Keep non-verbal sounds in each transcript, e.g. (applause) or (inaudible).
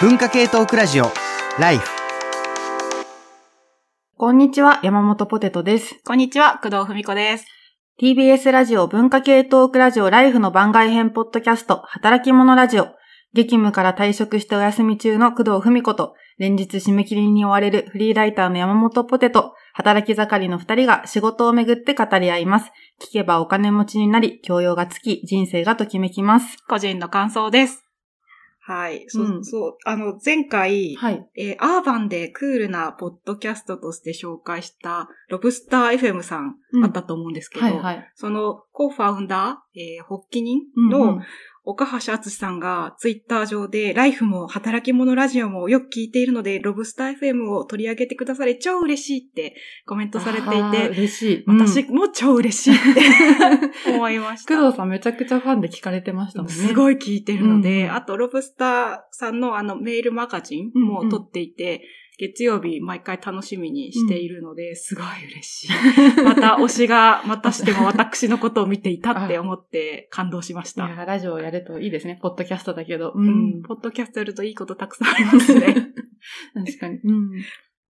文化系トークラジオライフこんにちは、山本ポテトです。こんにちは、工藤文子です。TBS ラジオ文化系トークラジオライフの番外編ポッドキャスト、働き者ラジオ。激務から退職してお休み中の工藤文子と、連日締め切りに追われるフリーライターの山本ポテト、働き盛りの二人が仕事をめぐって語り合います。聞けばお金持ちになり、教養がつき、人生がときめきます。個人の感想です。はい。そう、うんそう。あの、前回、はい。えーアーバンでクールなポッドキャストとして紹介した、ロブスター FM さん、うんあったと思うんですけど、はいはい。その、コーファウンダー、えー発起人うんの、うん岡橋敦さんがツイッター上で、ライフも働き者ラジオもよく聞いているので、ロブスター FM を取り上げてくださり超嬉しいってコメントされていて、嬉しい。私うんも超嬉しいって (laughs) 思いました。工藤さんめちゃくちゃファンで聞かれてましたもんね。すごい聞いてるので、うんあと、ロブスターさんのあのメールマガジンも撮っていて、月曜日毎回楽しみにしているので、すごい嬉しい。(laughs) また推しが、またしても私のことを見ていたって思って感動しました。いや、ラジオやるといいですね。ポッドキャストだけど。ううん。ポッドキャストやるといいことたくさんありますね。(laughs) 確かに。うん。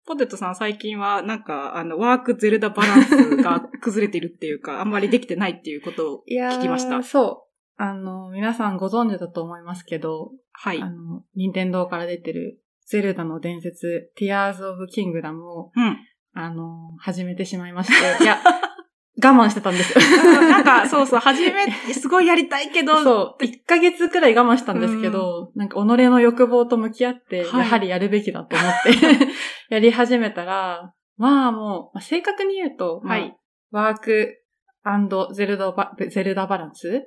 ポテトさん最近はなんか、あの、ワークゼルダバランスが崩れているっていうか、(laughs) あんまりできてないっていうことを聞きました。そう。あの、皆さんご存知だと思いますけど、はい。あの、任天堂から出てる、ゼルダの伝説、Tears of Kingdom を、うん。あの、始めてしまいまして、いや、(laughs) 我慢してたんですよ。なんか、そうそう、初め、(laughs) すごいやりたいけど、そう。1ヶ月くらい我慢したんですけど、なんか己の欲望と向き合って、はいやはりやるべきだと思って、(laughs) やり始めたら、まあもう、まあ正確に言うと、まあはいワークゼルダバゼルダバランス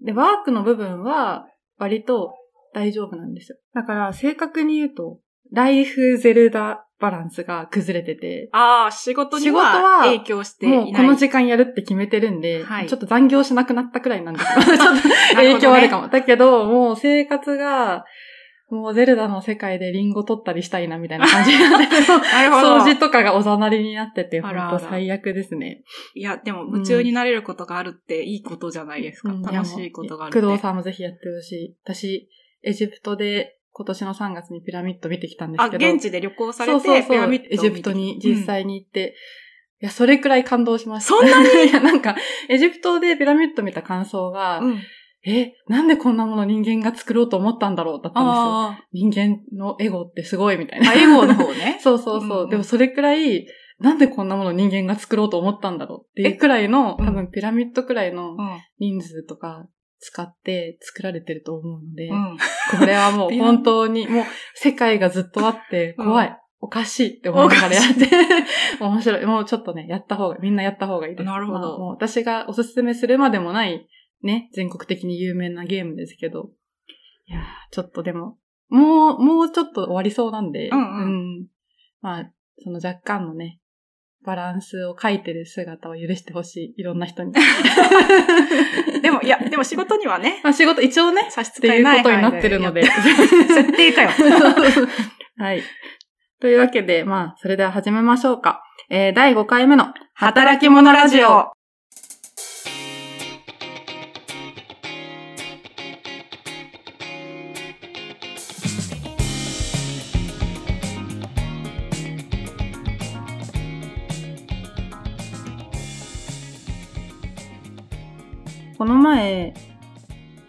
で、ワークの部分は割と大丈夫なんですよ。だから正確に言うと、ライフゼルダバランスが崩れてて、ああ、仕事に仕事はは影響していない。もうこの時間やるって決めてるんで、はいちょっと残業しなくなったくらいなんですけど、(laughs) ちょっと影響あるかも。だけど、もう生活が、もうゼルダの世界でリンゴ取ったりしたいなみたいな感じになって。(laughs) 掃除とかがおざなりになってて、本当最悪ですね。いや、でも夢中になれることがあるっていいことじゃないですか。うん楽しいことがあるって。工藤さんもぜひやってほしい。私、エジプトで今年の3月にピラミッド見てきたんですあ、けど。現地で旅行されて、そうそうそうピラミッドエジプトに実際に行って、いや、それくらい感動しました。そんなに？(laughs) いや、なんか、エジプトでピラミッド見た感想が、うん。え、なんでこんなもの人間が作ろうと思ったんだろうだったんですよ。あ人間のエゴってすごいみたいな。あ、エゴの方ね。(laughs) そうそうそう。うんうんでもそれくらい、なんでこんなもの人間が作ろうと思ったんだろうっていうくらいの、うん多分ピラミッドくらいのうん。人数とか使って作られてると思うので、うん。これはもう (laughs) 本当に、もう世界がずっとあってうん怖い。おかしいって思いながらやって、(laughs) 面白い。もうちょっとね、やった方が、みんなやった方がいいです。なるほどまあもう私がおすすめするまでもない、ね、全国的に有名なゲームですけど、いやーちょっとでも、もう、もうちょっと終わりそうなんで、うんうんんまあ、その若干のね、バランスを書いてる姿を許してほしい。いろんな人に。(laughs) でも、いや、でも仕事にはね、ま (laughs) あ仕事、一応ね、差し支えないことになってるので。(laughs) 設定かよ。はい。というわけで、まあ、それでは始めましょうか。えー、第5回目の働き者ラジオ。前、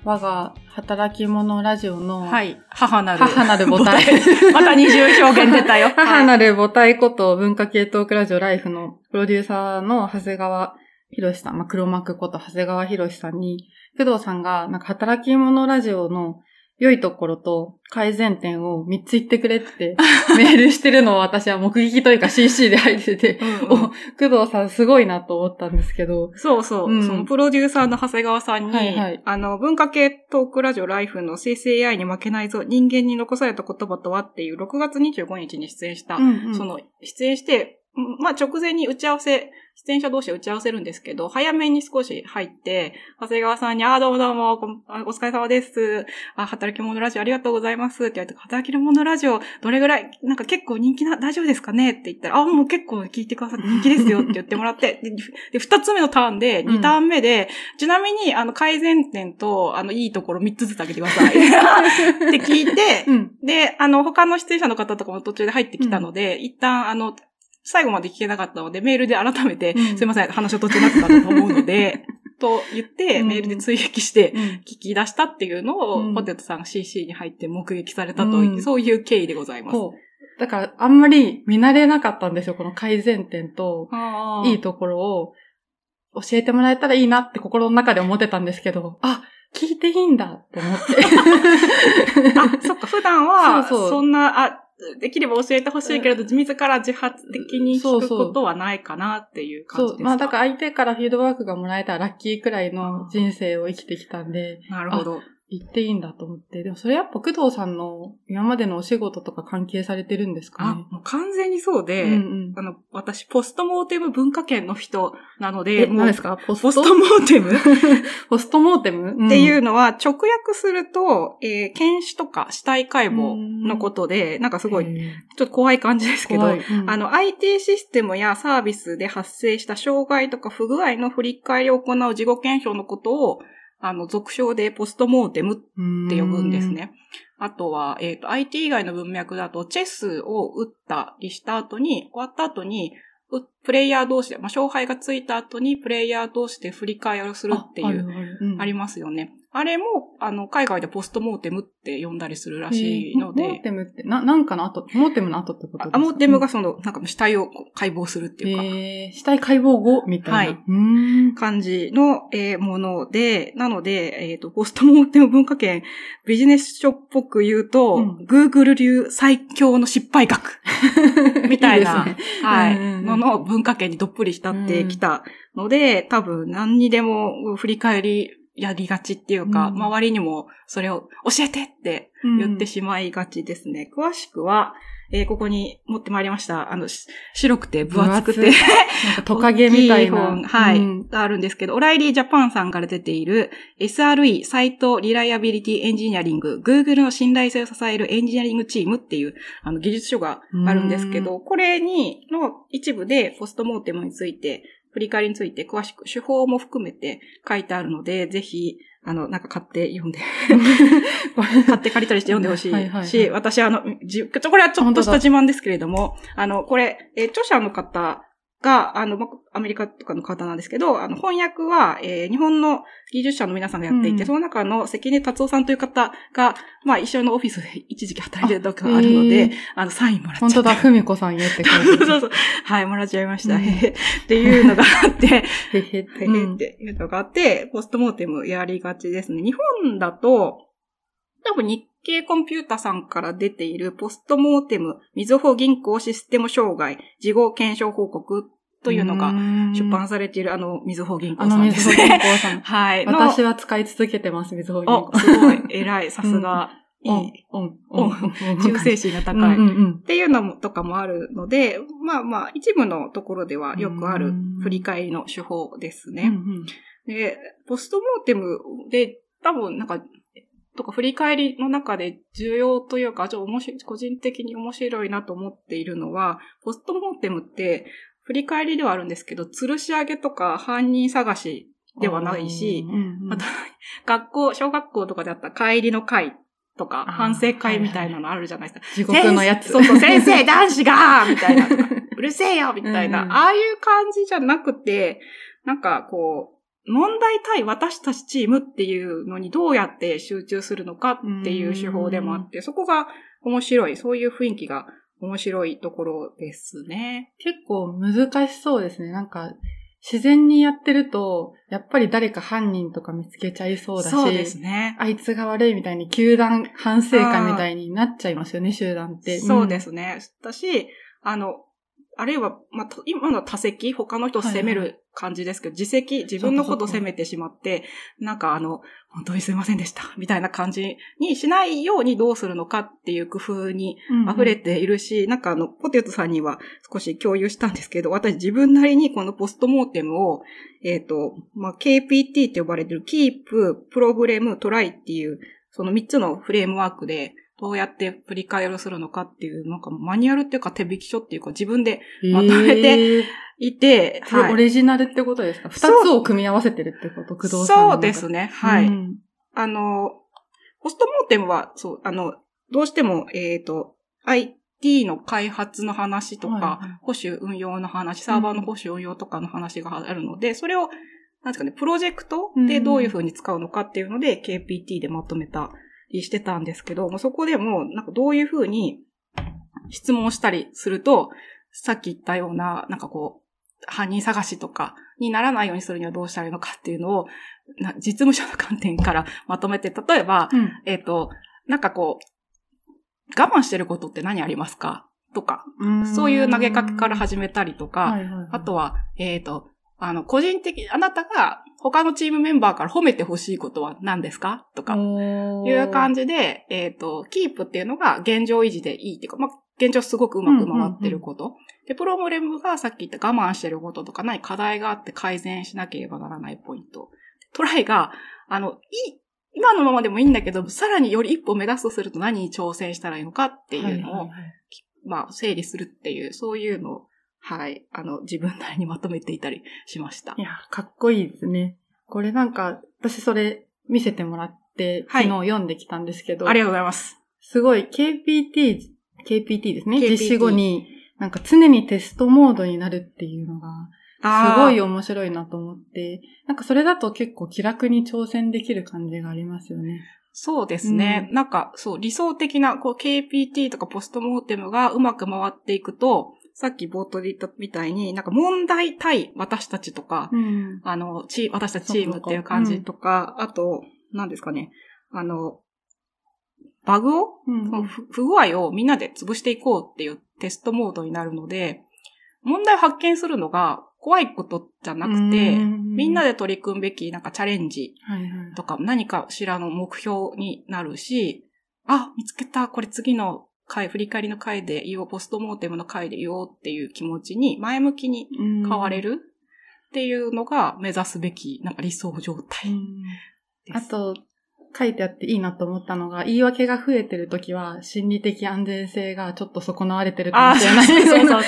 我が働き者ラジオの、はい。母なる。母なる母体。また二重表現出たよ。(laughs) 母なる母体こと文化系トークラジオライフのプロデューサーの長谷川博さん、まあ、黒幕こと長谷川博さんに、工藤さんが、なんか働き者ラジオの良いところと改善点を3つ言ってくれって (laughs) メールしてるのを私は目撃というか CC で入ってて、うん工藤さんすごいなと思ったんですけど、そうそう、うん。そのプロデューサーの長谷川さんに、はいはい。あの、文化系トークラジオライフの生成 AI に負けないぞ、人間に残された言葉とはっていう6月25日に出演した、うんうん。その、出演して、うんまあ直前に打ち合わせ、出演者同士で打ち合わせるんですけど、早めに少し入って、長谷川さんに、あーどうもどうも、お疲れ様です。あ、働き者ラジオありがとうございます。って言われて、働き者ラジオ、どれぐらい、なんか結構人気な、大丈夫ですかね？って言ったら、あ、もう結構聞いてくださって人気ですよって言ってもらって、で、で二つ目のターンで、うん二ターン目で、ちなみに、あの、改善点と、あの、いいところ三つずつあげてください。(laughs) って聞いて、うん。で、あの、他の出演者の方とかも途中で入ってきたので、一旦、あの、最後まで聞けなかったので、メールで改めて、うん。すいません、話の途中になってたと思うので、(laughs) と言って、うん。メールで追撃して、うん。聞き出したっていうのを、うん。ポテトさんが CC に入って目撃されたと、うん。そういう経緯でございます。だから、あんまり見慣れなかったんですよ、この改善点と、いいところを教えてもらえたらいいなって心の中で思ってたんですけど、あ、聞いていいんだって思って。(laughs) あ、そっか、普段は、そんな、あ、できれば教えてほしいけれど、自ら自発的に聞くことはないかなっていう感じです。かそう。まあだから相手からフィードバックがもらえたらラッキーくらいの人生を生きてきたんで、なるほど。言っていいんだと思って。でもそれやっぱ工藤さんの今までのお仕事とか関係されてるんですかあね、もう完全にそうで、うんうん。あの、私、ポストモーテム文化圏の人なのえ、で、何ですか？ポスト？モーテム？っポストモーテム、(laughs) ていううのは、直訳すると、えー検視とか死体解剖のことで、なんかすすごい、ちょっと怖い感じですけど、あの、の、IT システムやサービスで発生した障害とか不具合の振り返りを行う事後検証のことを、あの、俗称でポストモーテムって呼ぶんですね。あとは、えっ、と、IT 以外の文脈だと、チェスを打ったりした後に、終わった後に、うプレイヤー同士で、まあ、勝敗がついた後に、プレイヤー同士で振り返りをするっていう、ああうんりますよね。あれも、あの、海外でポストモーテムって呼んだりするらしいので。えーモー、テムって、な、なんかの後、モーテムの後ってことですか？あモーテムがその、なんか死体を解剖するっていうか、えー、死体解剖後みたいな。はい。感じの、えーもので、なので、えっ、と、ポストモーテム文化圏、ビジネス書っぽく言うと、うん。Google 流最強の失敗学。(laughs) みたいな、いいね。はい、のの文化圏にどっぷり浸ってきたので、多分何にでも振り返りやりがちっていうか、うん。周りにもそれを教えてって言ってしまいがちですね。詳しくは、えーここに持ってまいりました。あの、し白くて分厚くて。分、(laughs) なんかトカゲみたいな。大き本はい、うん。があるんですけど、オライリージャパンさんから出ている SRE、サイトリライアビリティエンジニアリング、Google の信頼性を支えるエンジニアリングチームっていうあの技術書があるんですけど、これに、の一部でポストモーテムについて、振り返りについて詳しく手法も含めて書いてあるので、ぜひ、あの、なんか買って読んで、(laughs) 買って借りたりして読んでほしはいはいは私、あの、じこれはちょっとした自慢ですけれども、あの、これ、えー著者の方が、あの、まアメリカとかの方なんですけど、あの、翻訳は、えー日本の技術者の皆さんがやっていて、うんその中の関根達夫さんという方が、まあ、一緒のオフィスで一時期働いてたとかあるので、あの、サインもらっちゃ本当だ、った。ふみこさんへって書いてそうそう。はい、もらっちゃいました。うんへへっていうのがあって、へへへへっていうのがあって、ポストモーテムやりがちですね。日本だと、多分日経コンピュータさんから出ているポストモーテム、みずほ銀行システム障害、事後検証報告というのが出版されているあの、みずほ銀行さんですね。(laughs) 銀行さん。はい。の私は使い続けてます、水穂銀お、行。すごい、偉い、さすが、いい、、オン、オン忠誠心が高い。っていうのもとかもあるので、まあまあ、一部のところではよくある振り返りの手法ですね。で、ポストモーテムで、多分なんか、とか振り返りの中で重要というか、ちょっと面白い、個人的に面白いなと思っているのは、ポストモーテムって、振り返りではあるんですけど、吊るし上げとか犯人探しではないし、うんうん学校、小学校とかであった帰りの会とか、反省会みたいなのあるじゃないですか。地獄のやつ。そうそう、先生、男子がみたいな。(laughs) うるせえよみたいな、うんああいう感じじゃなくて、なんかこう、問題対私たちチームっていうのにどうやって集中するのかっていう手法でもあって、そこが面白い、そういう雰囲気が面白いところですね。結構難しそうですね。なんか、自然にやってると、やっぱり誰か犯人とか見つけちゃいそうだし、そうですね。あいつが悪いみたいに、球団反省会みたいになっちゃいますよね、集団って。そうですね。だし、あの、あるいは、まあ、と今の多席、他の人を責める感じですけど、自責、自分のことを責めてしまって、なんかあの、本当にすいませんでした、みたいな感じにしないようにどうするのかっていう工夫に溢れているし、なんかあの、ポテトさんには少し共有したんですけど、私自分なりにこの postmortem を、えっ、と、まあ、KPT って呼ばれてる、 Keep、Problem、Try っていう、その3つのフレームワークで、どうやって振り返りをするのかっていう、なんかマニュアルっていうか手引き書っていうか自分でまとめてえーいて、それオリジナルってことですか？二、つを組み合わせてるってこと？工藤さんそうですね。はい。うん。あの、 postmortem は、そう、あの、どうしても、えっ、と、IT の開発の話とか、はいはい。保守運用の話、サーバーの保守運用とかの話があるので、それを、なんですかね、プロジェクトでどういうふうに使うのかっていうので、KPT でまとめたりしてたんですけど、もうそこでも、なんかどういうふうに質問したりすると、さっき言ったような、なんかこう、犯人探しとかにならないようにするにはどうしたらいいのかっていうのを、な実務者の観点から (laughs) まとめて、例えば、うん。えっ、と、なんかこう、我慢してることって何ありますか？とか、そういう投げかけから始めたりとか、はいはいはい。あとは、えっ、と、あの、個人的、あなたが他のチームメンバーから褒めてほしいことは何ですか？とか、いう感じ。じで、えっ、と、キープっていうのが現状維持でいいっていうか、まあ、現状すごくうまく回ってること。で、プログラムがさっき言った我慢してることとか、何課題があって改善しなければならないポイント。トライが、あの、いい、今のままでもいいんだけど、さらにより一歩目指すとすると何に挑戦したらいいのかっていうのを、はいはいはいまあ、整理するっていう、そういうのを、はい、あの、自分なりにまとめていたりしましたい。や、かっこいいですね。これなんか、私それ見せてもらって、はい昨日読んできたんですけど、ありがとうございます。すごい KPT、KPT ですね。KPT 実施後に、なんか常にテストモードになるっていうのが、すごい面白いなと思って、なんかそれだと結構気楽に挑戦できる感じがありますよね。そうですね。なんか、そう、理想的な、こう、KPT とかポストモーテムがうまく回っていくと、さっき冒頭で言ったみたいに、なんか問題対私たちとか、うん。あの、チー私たちチームっていう感じとか、あと、何ですかね、あの、バグを、うん。その不不具合をみんなで潰していこうっていうテストモードになるので、問題を発見するのが怖いことじゃなくて、みんなで、で取り組むべきなんかチャレンジはいはい。とか何かしらの目標になるし、あ、見つけた、これ次の回、振り返りの回で言おう、ポストモーテムの回で言おうっていう気持ちに前向きに変変われるっていうのが目指すべき、なんか理想状態。あと、書いてあっていいなと思ったのが、言い訳が増えてるときは、心理的安全性がちょっと損なわれてるかあもしれない。そうそう (laughs) そう。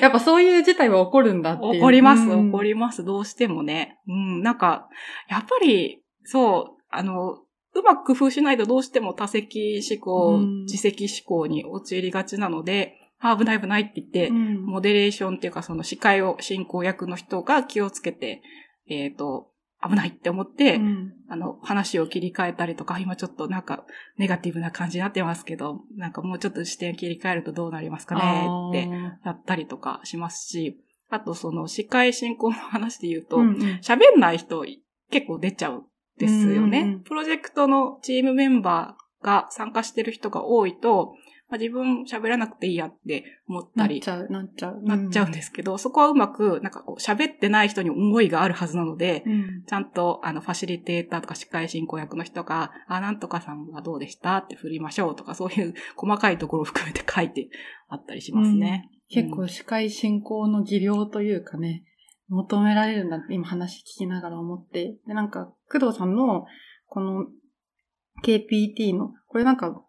やっぱそういう事態は起こるんだっていう。怒ります、うん怒ります、どうしてもね。うん、なんか、やっぱり、そう、あの、うまく工夫しないとどうしても多責思考、うん。自責思考に陥りがちなので、あ危ない危ないって言って、うん。モデレーションっていうかその司会を進行役の人が気をつけて、えっ、と、危ないって思って、うん。あの、話を切り替えたりとか、今ちょっとなんか、ネガティブな感じになってますけど、なんかもうちょっと視点切り替えるとどうなりますかねってやったりとかしますし、あとその司会進行の話で言うと、うんうん。喋んない人結構出ちゃうんですよね。うんうんうんプロジェクトのチームメンバーが参加してる人が多いと、まあ、自分喋らなくていいやって思ったりなっちゃう、なっちゃう。なっちゃうんですけど、そこはうまく、なんかこう喋ってない人に思いがあるはずなので、うん。ちゃんと、あの、ファシリテーターとか司会進行役の人が、あ、なんとかさんはどうでしたって振りましょうとか、そういう細かいところを含めて書いてあったりしますね。結構司会進行の技量というかね、求められるんだって今話聞きながら思って。で、なんか、工藤さんの、この KPT の、これなんか、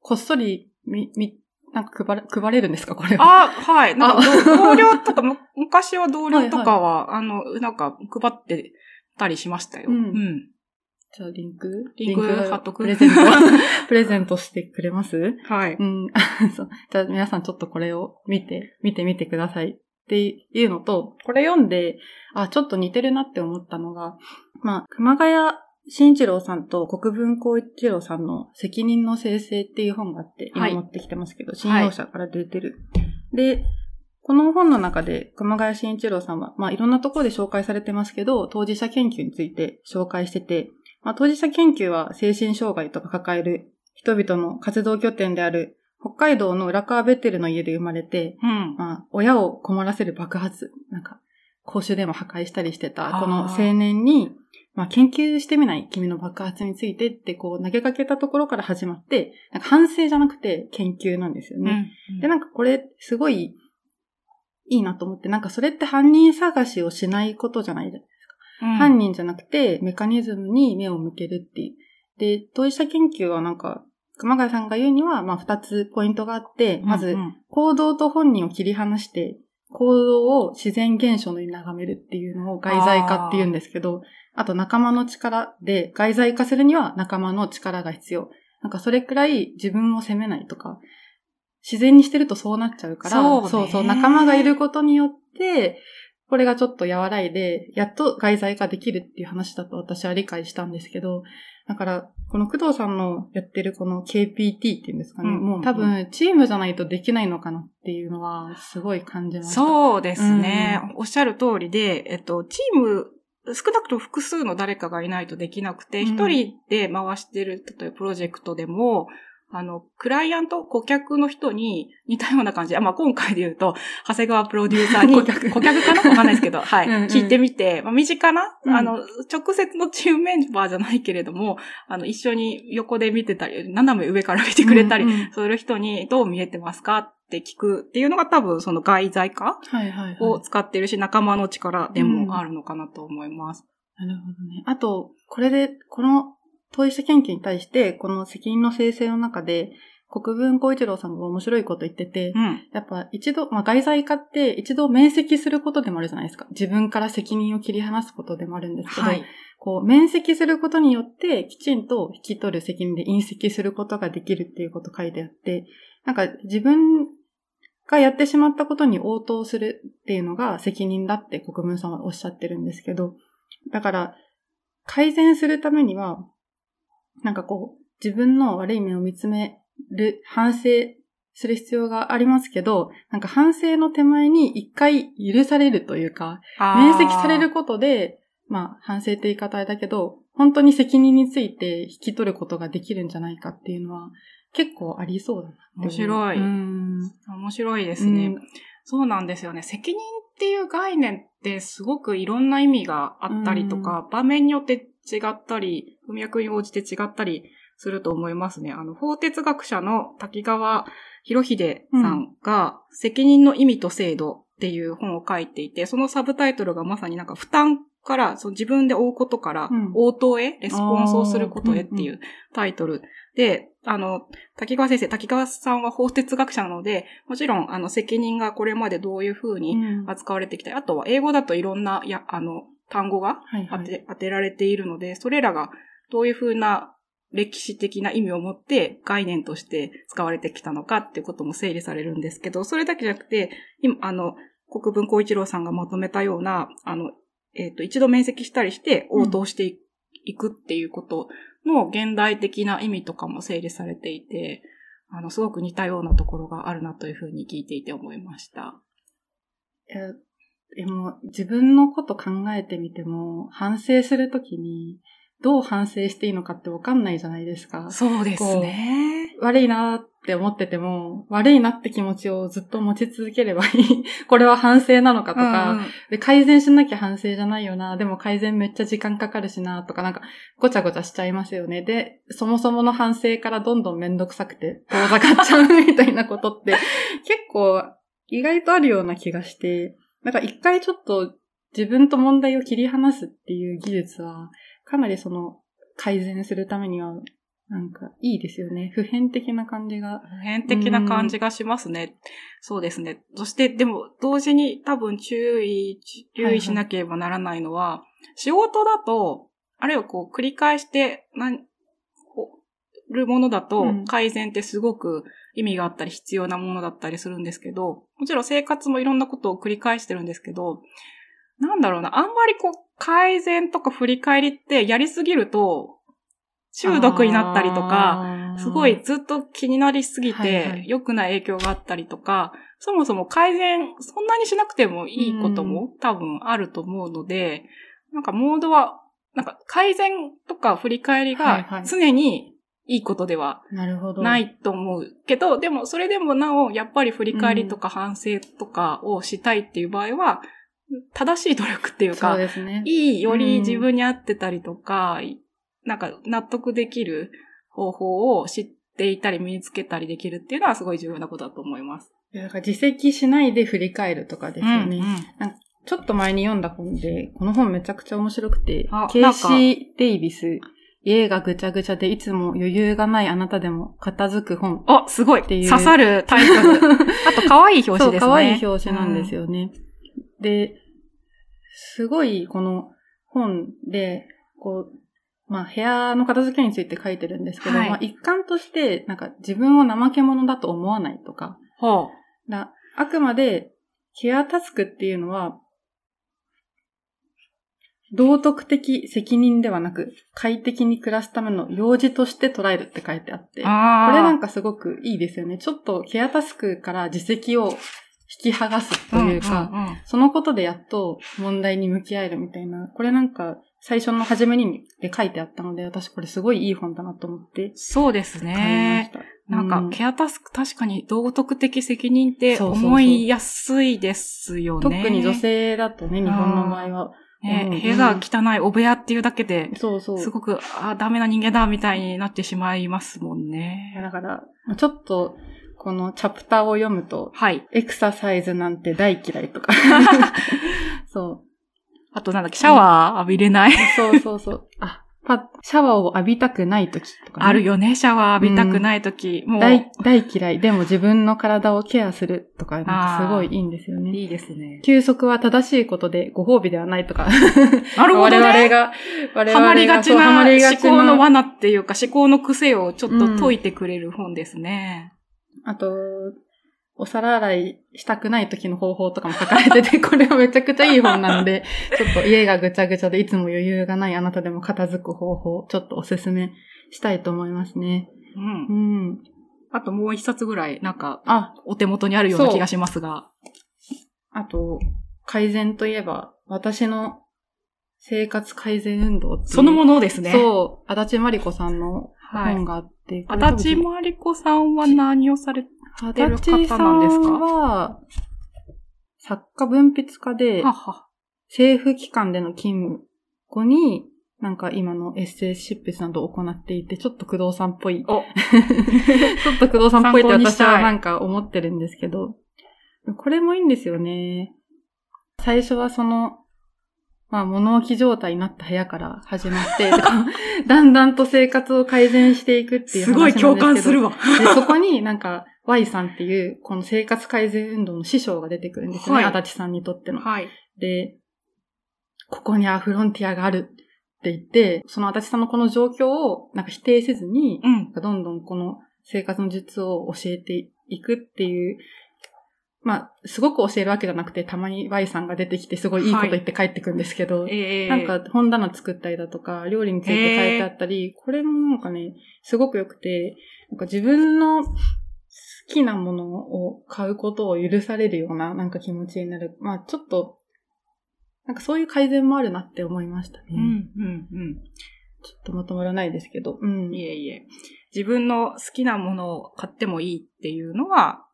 こっそり、み、み、なんか配れ、配れるんですか？これは。あ、はい。なんかあ同 (laughs) 同僚とか、む昔は同僚とかは、あの、なんか配ってたりしましたよ。うんうん。じゃあリンク？リンク貼っとく？プレゼント、(laughs) プレゼントしてくれます？はい。うん。そうじゃあ皆さんちょっとこれを見て、見てみてください。っていうのと、これ読んで、あ、ちょっと似てるなって思ったのが、まあ、熊谷慎一郎さんと国分光一郎さんの責任の生成っていう本があって、今はい持ってきてますけど、信用者から出てる。で、この本の中で熊谷慎一郎さんは、まあいろんなところで紹介されてますけど、当事者研究について紹介してて、まあ当事者研究は精神障害とか抱える人々の活動拠点である北海道の浦川ベテルの家で生まれて、うん。まあ親を困らせる爆発、なんか公衆電話破壊したりしてた、この青年に、まあ、研究してみない君の爆発についてってこう投げかけたところから始まって、なんか反省じゃなくて研究なんですよね。で、なんかこれすごいいいなと思って、なんかそれって犯人探しをしないことじゃない犯人じゃなくてメカニズムに目を向けるっていう。で、当事者研究はなんか、熊谷さんが言うには、まあ二つポイントがあって、まず行動と本人を切り離して、行動を自然現象のように眺めるっていうのを外在化って言うんですけど、あと仲間の力で外在化するには仲間の力が必要。なんかそれくらい自分を責めないとか、自然にしてるとそうなっちゃうから、そうね。そうそう、仲間がいることによって、これがちょっと和らいで、やっと外在化できるっていう話だと私は理解したんですけど、だから、この工藤さんのやってるこの KPT っていうんですかね、うんうん。うんもう多分チームじゃないとできないのかなっていうのはすごい感じました。そうですね、おっしゃる通りで、えっと、チーム、少なくとも複数の誰かがいないとできなくて、うん。一、人で回してる、例えばプロジェクトでも、あの、クライアント、顧客の人に似たような感じ。で、あまあ、今回で言うと、長谷川プロデューサーに、顧 (laughs) 客顧客。かな？わかんないですけど、(laughs) はい、うんうん。聞いてみて、まあ、身近な、うん。あの、直接のチームメンバーじゃないけれども、あの、一緒に横で見てたり、斜め上から見てくれたり、そういう人にどう見えてますか？って聞くっていうのが多分その外在化。を使ってるし、仲間の力でもあるのかなと思います。なるほどね。あと、これで、この当事者研究に対して、この責任の生成の中で、国分光一郎さんが面白いこと言ってて、うん。やっぱ一度、まあ外在化って一度面積することでもあるじゃないですか。自分から責任を切り離すことでもあるんですけど、はい。こう、面積することによって、きちんと引き取る責任で隕石することができるっていうこと書いてあって、なんか自分がやってしまったことに応答するっていうのが責任だって国分さんはおっしゃってるんですけど、だから、改善するためには、なんかこう、自分の悪い面を見つめる、反省する必要がありますけど、なんか反省の手前に一回許されるというか、面積されることで、まあ、反省って言い方だけど、本当に責任について引き取ることができるんじゃないかっていうのは、結構ありそうだな。面白いうん。面白いですね、そうなんですよね。責任っていう概念ってすごくいろんな意味があったりとか、場面によって違ったり、文脈に応じて違ったりすると思いますね。あの、法哲学者の滝川博秀さんが、責任の意味と制度っていう本を書いていて、そのサブタイトルがまさになんか負担から、その自分で負うことからうん、応答へ、レスポンスをすることへっていうタイトル。で、あの、滝川先生、滝川さんは法哲学者なので、もちろん、あの、責任がこれまでどういうふうにうん。扱われてきたり、あとは英語だといろんな、や、あの、単語がはいはい。当て、当てられているので、それらがどういうふうな歴史的な意味を持って概念として使われてきたのかっていうことも整理されるんですけど、それだけじゃなくて、今、あの、国分光一郎さんがまとめたような、あの、えっ、と、一度面積したりして応答していいくっていうことの現代的な意味とかも整理されていて、あの、すごく似たようなところがあるなというふうに聞いていて思いました。でも、自分のこと考えてみても、反省するときに、どう反省していいのかってわかんないじゃないですか。そうですね。悪いなって思ってても、悪いなって気持ちをずっと持ち続ければいい。(laughs) これは反省なのかとか、うんうんで、改善しなきゃ反省じゃないよな。でも改善めっちゃ時間かかるしな。とかなんか、ごちゃごちゃしちゃいますよね。で、そもそもの反省からどんどんめんどくさくて遠ざかっちゃうみたいなことって、(laughs) 結構意外とあるような気がして、なんか一回ちょっと自分と問題を切り離すっていう技術は、かなりその改善するためには、なんかいいですよね。普遍的な感じが。普遍的な感じがしますね。そうですね。そして、でも、同時に多分注意、留意しなければならないのは、仕事だと、あるいはこう、繰り返して、なん、こうるものだとうん、改善ってすごく意味があったり必要なものだったりするんですけど、もちろん生活もいろんなことを繰り返してるんですけど、なんだろうな、あんまりこう、改善とか振り返りってやりすぎると、中毒になったりとか、すごい、ずっと気になりすぎて、良くない影響があったりとか、そもそも改善、そんなにしなくてもいいことも多分あると思うので、なんかモードは、なんか改善とか振り返りが常にいいことではないと思うけど、でもそれでもなお、やっぱり振り返りとか反省とかをしたいっていう場合は、正しい努力っていうか、ですね。いい、よりうん自分に合ってたりとか、なんか納得できる方法を知っていたり身につけたりできるっていうのはすごい重要なことだと思います。だから自責しないで振り返るとかですよね。うんうんちょっと前に読んだ本で、この本めちゃくちゃ面白くてあ、ケイシー・デイビス、家がぐちゃぐちゃでいつも余裕がないあなたでも片付く本。あ、すごいっていう刺さるタイトル。(laughs) あと、可愛い表紙ですね。可愛い表紙なんですよね。で、すごいこの本で、こう、まあ部屋の片付けについて書いてるんですけど、はいまあ一環として、なんか自分を怠け者だと思わないとか、うん。ほう。だあくまでケアタスクっていうのは、道徳的責任ではなく、快適に暮らすための用事として捉えるって書いてあって、こ。れなんかすごくいいですよね。ちょっとケアタスクから自責を引き剥がすというか、んんうんそのことでやっと問題に向き合えるみたいな、これなんか最初の初めにで書いてあったので、私これすごいいい本だなと思ってそうですね。た。なんか、うケアタスク確かに道徳的責任ってそうそうそう思いやすいですよね。特に女性だとね、日本の場合は。ね、うん部屋が汚いお部屋っていうだけで、そうそう。すごく、あ、ダメな人間だみたいになってしまいますもんね。だから、ちょっと、このチャプターを読むと、はい。エクササイズなんて大嫌いとか。(laughs) そあとなんだっけ、シャワー浴びれない。う。そうそうそう。あ、パシャワーを浴びたくない時とか、ね。あるよね、シャワー浴びたくないとき。もう、大、大嫌い。でも自分の体をケアするとか、なんかすごいいいんですよね。いいですね。休息は正しいことでご褒美ではないとか。なるほどね。我々が、我々がハマりがちなりがちな思考の罠っていうか思考の癖をちょっと解いてくれる本ですね。あと、お皿洗いしたくない時の方法とかも書かれてて、これはめちゃくちゃいい本なんで、(laughs) ちょっと家がぐちゃぐちゃでいつも余裕がないあなたでも片付く方法、ちょっとおすすめしたいと思いますね。うんう。ん。あともう一冊ぐらい、なんか、あ、お手元にあるような気がしますが。あと、改善といえば、私の生活改善運動そのものですね。そう、足立まりこさんのはい本。があって、足立まりこさんは何をされて足てる方なんですか？んは、作家文筆家で。政府機関での勤務後に、なんか今のエッセイ執筆などを行っていて、ちょっと工藤さんっぽい。お、(laughs) ちょっと工藤さんっぽいって私はなんか思ってるんですけど、これもいいんですよね。最初はその、まあ物置状態になった部屋から始まって、(laughs) だんだんと生活を改善していくっていう話すごい共感するわ。わ。でそこになんか Y さんっていうこの生活改善運動の師匠が出てくるんですよね。はい足立さんにとっての。はい。で、ここにはフロンティアがあるって言って、その足立さんのこの状況をなんか否定せずに、うん。どんどんこの生活の術を教えていくっていう、まあ、すごく教えるわけじゃなくて、たまに Y さんが出てきてすごいいいこと言って帰ってくるんですけど、ええなんか本棚作ったりだとか、料理について書いてあったり、これもなんかね、すごく良くて、なんか自分の好きなものを買うことを許されるようななんか気持ちになる。まあちょっと、なんかそういう改善もあるなって思いましたね。うん、うん、うん。ちょっとまとまらないですけど。うん。いえいえ。自分の好きなものを買ってもいいっていうのは、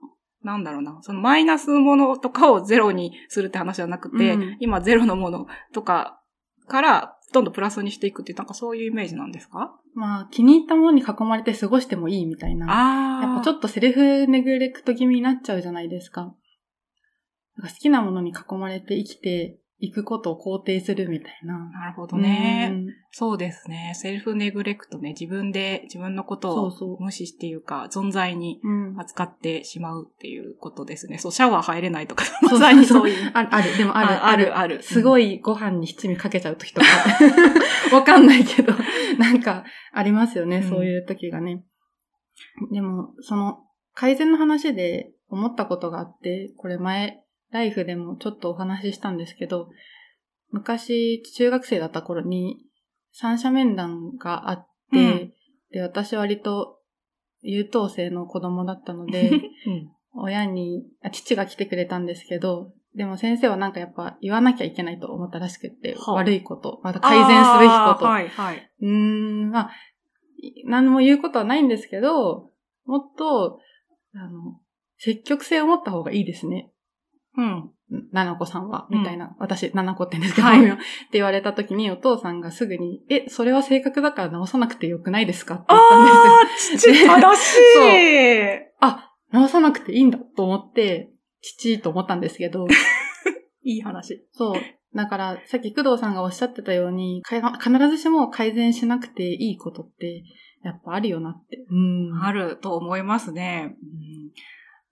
なんだろうな。そのマイナスものとかをゼロにするって話じゃなくて、うん今ゼロのものとかから、どんどんプラスにしていくっていう、なんかそういうイメージなんですか？まあ気に入ったものに囲まれて過ごしてもいいみたいな。あやっぱちょっっとセルフネグレクト気味になっちゃうじゃないですか。か好きなものに囲まれて生きていくことを肯定するみたいな。なるほどね。うんそうですね。セルフネグレクトね。自分で自分のことをそうそう無視していうか、存在にうん。扱ってしまうっていうことですね。そう、シャワー入れないとか、そうそうまさにそういう。ある、ある、でもある、ああるあるすごいご飯に七味かけちゃう時とか。(laughs) わかんないけど、なんかありますよね、うんそういう時がね。でも、その改善の話で思ったことがあって、これ前、ライフでもちょっとお話ししたんですけど、昔、中学生だった頃に、三者面談があって、うんで、私割と優等生の子供だったので、(laughs) うん親に、あ父が来てくれたんですけど、でも先生はなんかやっぱ言わなきゃいけないと思ったらしくって、はあ悪いこと、また改善すべきこと。はい、はい。うーん、まあ、い何も言うことはないんですけど、もっと、あの、積極性を持った方がいいですね。うん。ななこさんは、みたいな、私、ななこって言うんですけど、はい (laughs) って言われた時にお父さんがすぐに、え、それは性格だから直さなくてよくないですか？って言ったんですよ。ああ、父正しい。(laughs) あ、直さなくていいんだと思って、父と思ったんですけど、(laughs) いい話。そう。だから、さっき工藤さんがおっしゃってたように、必ずしも改善しなくていいことって、やっぱあるよなって。うん。あると思いますね。うん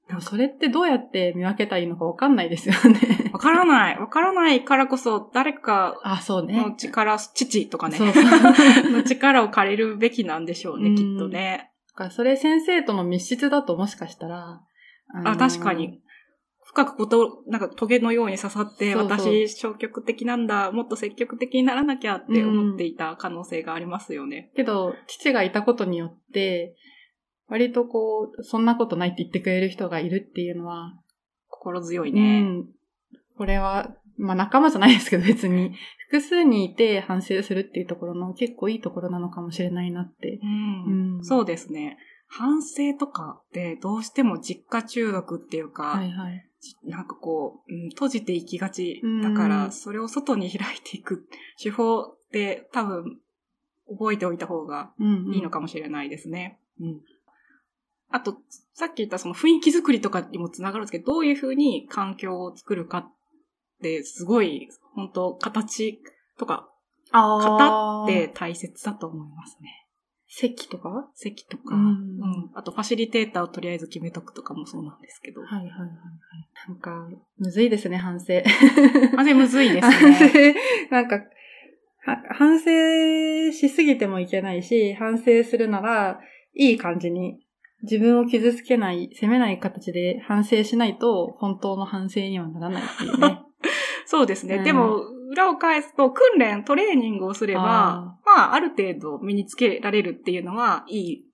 でもそれってどうやって見分けたらいいのかわかんないですよね。わからない。わからないからこそ、誰かあ、そうね。の力、父とかね、そうそう。(laughs) の力を借りるべきなんでしょうね、うんきっとね。だからそれ先生との密室だともしかしたら、のーあ、確かに。。深くこと、なんかトゲのように刺さって、そうそう私消極的なんだ、もっと積極的にならなきゃって思っていた可能性がありますよね。けど、父がいたことによって、割とこう、そんなことないって言ってくれる人がいるっていうのは、心強いうね。ね。これは、まあ仲間じゃないですけど別に、複数にいて反省するっていうところの結構いいところなのかもしれないなって。うんうんそうですね。反省とかってどうしても実家中毒っていうか、はいはい。なんかこう、うん閉じていきがちうんだから、それを外に開いていく手法って多分覚えておいた方がうん、いいのかもしれないですね。うん。あと、さっき言ったその雰囲気作りとかにもつながるんですけど、どういうふうに環境を作るかって、すごい、本当形とか、あ型ってー大切だと思いますね。席とかは席とか、うんうんあとファシリテーターをとりあえず決めとくとかもそうなんですけど。いはいはいはい。なんか、むずいですね、反省。(laughs) あれむずいです反ね。省、なんか、は反省しすぎてもいけないし、反省するなら、いい感じに、自分を傷つけない、責めない形で反省しないと、本当の反省にはならないっていうね。(laughs) そうですね。うんでも、裏を返すと、訓練、トレーニングをすれば、あまあ、ある程度身につけられるっていうのは、いい、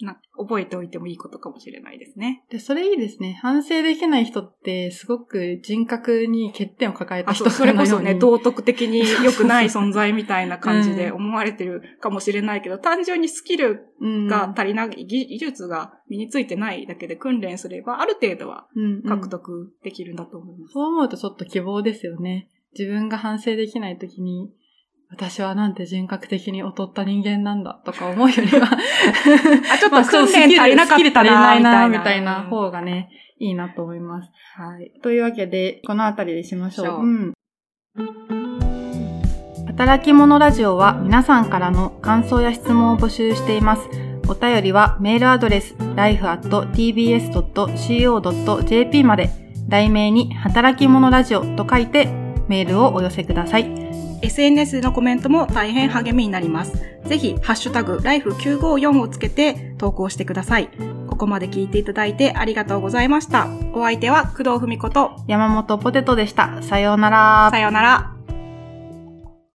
な、覚えておいてもいいことかもしれないですね。で、それいいですね。反省できない人って、すごく人格に欠点を抱えたあ、人それこそね、道徳的に良くない存在みたいな感じでうん思われてるかもしれないけど、単純にスキルうんが足りない、技技術が身についてないだけで訓練すれば、ある程度はうんうん獲得できるんだと思います。そう思うとちょっと希望ですよね。自分が反省できないときに、私はなんて人格的に劣った人間なんだとか思うよりは、(laughs) あ、ちょっまあと訓練足りなかった足りないな、な、みたいなうん方がね、いいなと思います。はい。というわけで、このあたりでしましょう。しょううん。働き者ラジオは皆さんからの感想や質問を募集しています。お便りはメールアドレス life.tbs.co.jp まで、題名に働き者ラジオと書いてメールをお寄せください。SNS でのコメントも大変励みになります。ぜひ、ハッシュタグ、life954 をつけて投稿してください。ここまで聞いていただいてありがとうございました。お相手は工藤文子と、山本ポテトでした。さようなら。さようなら。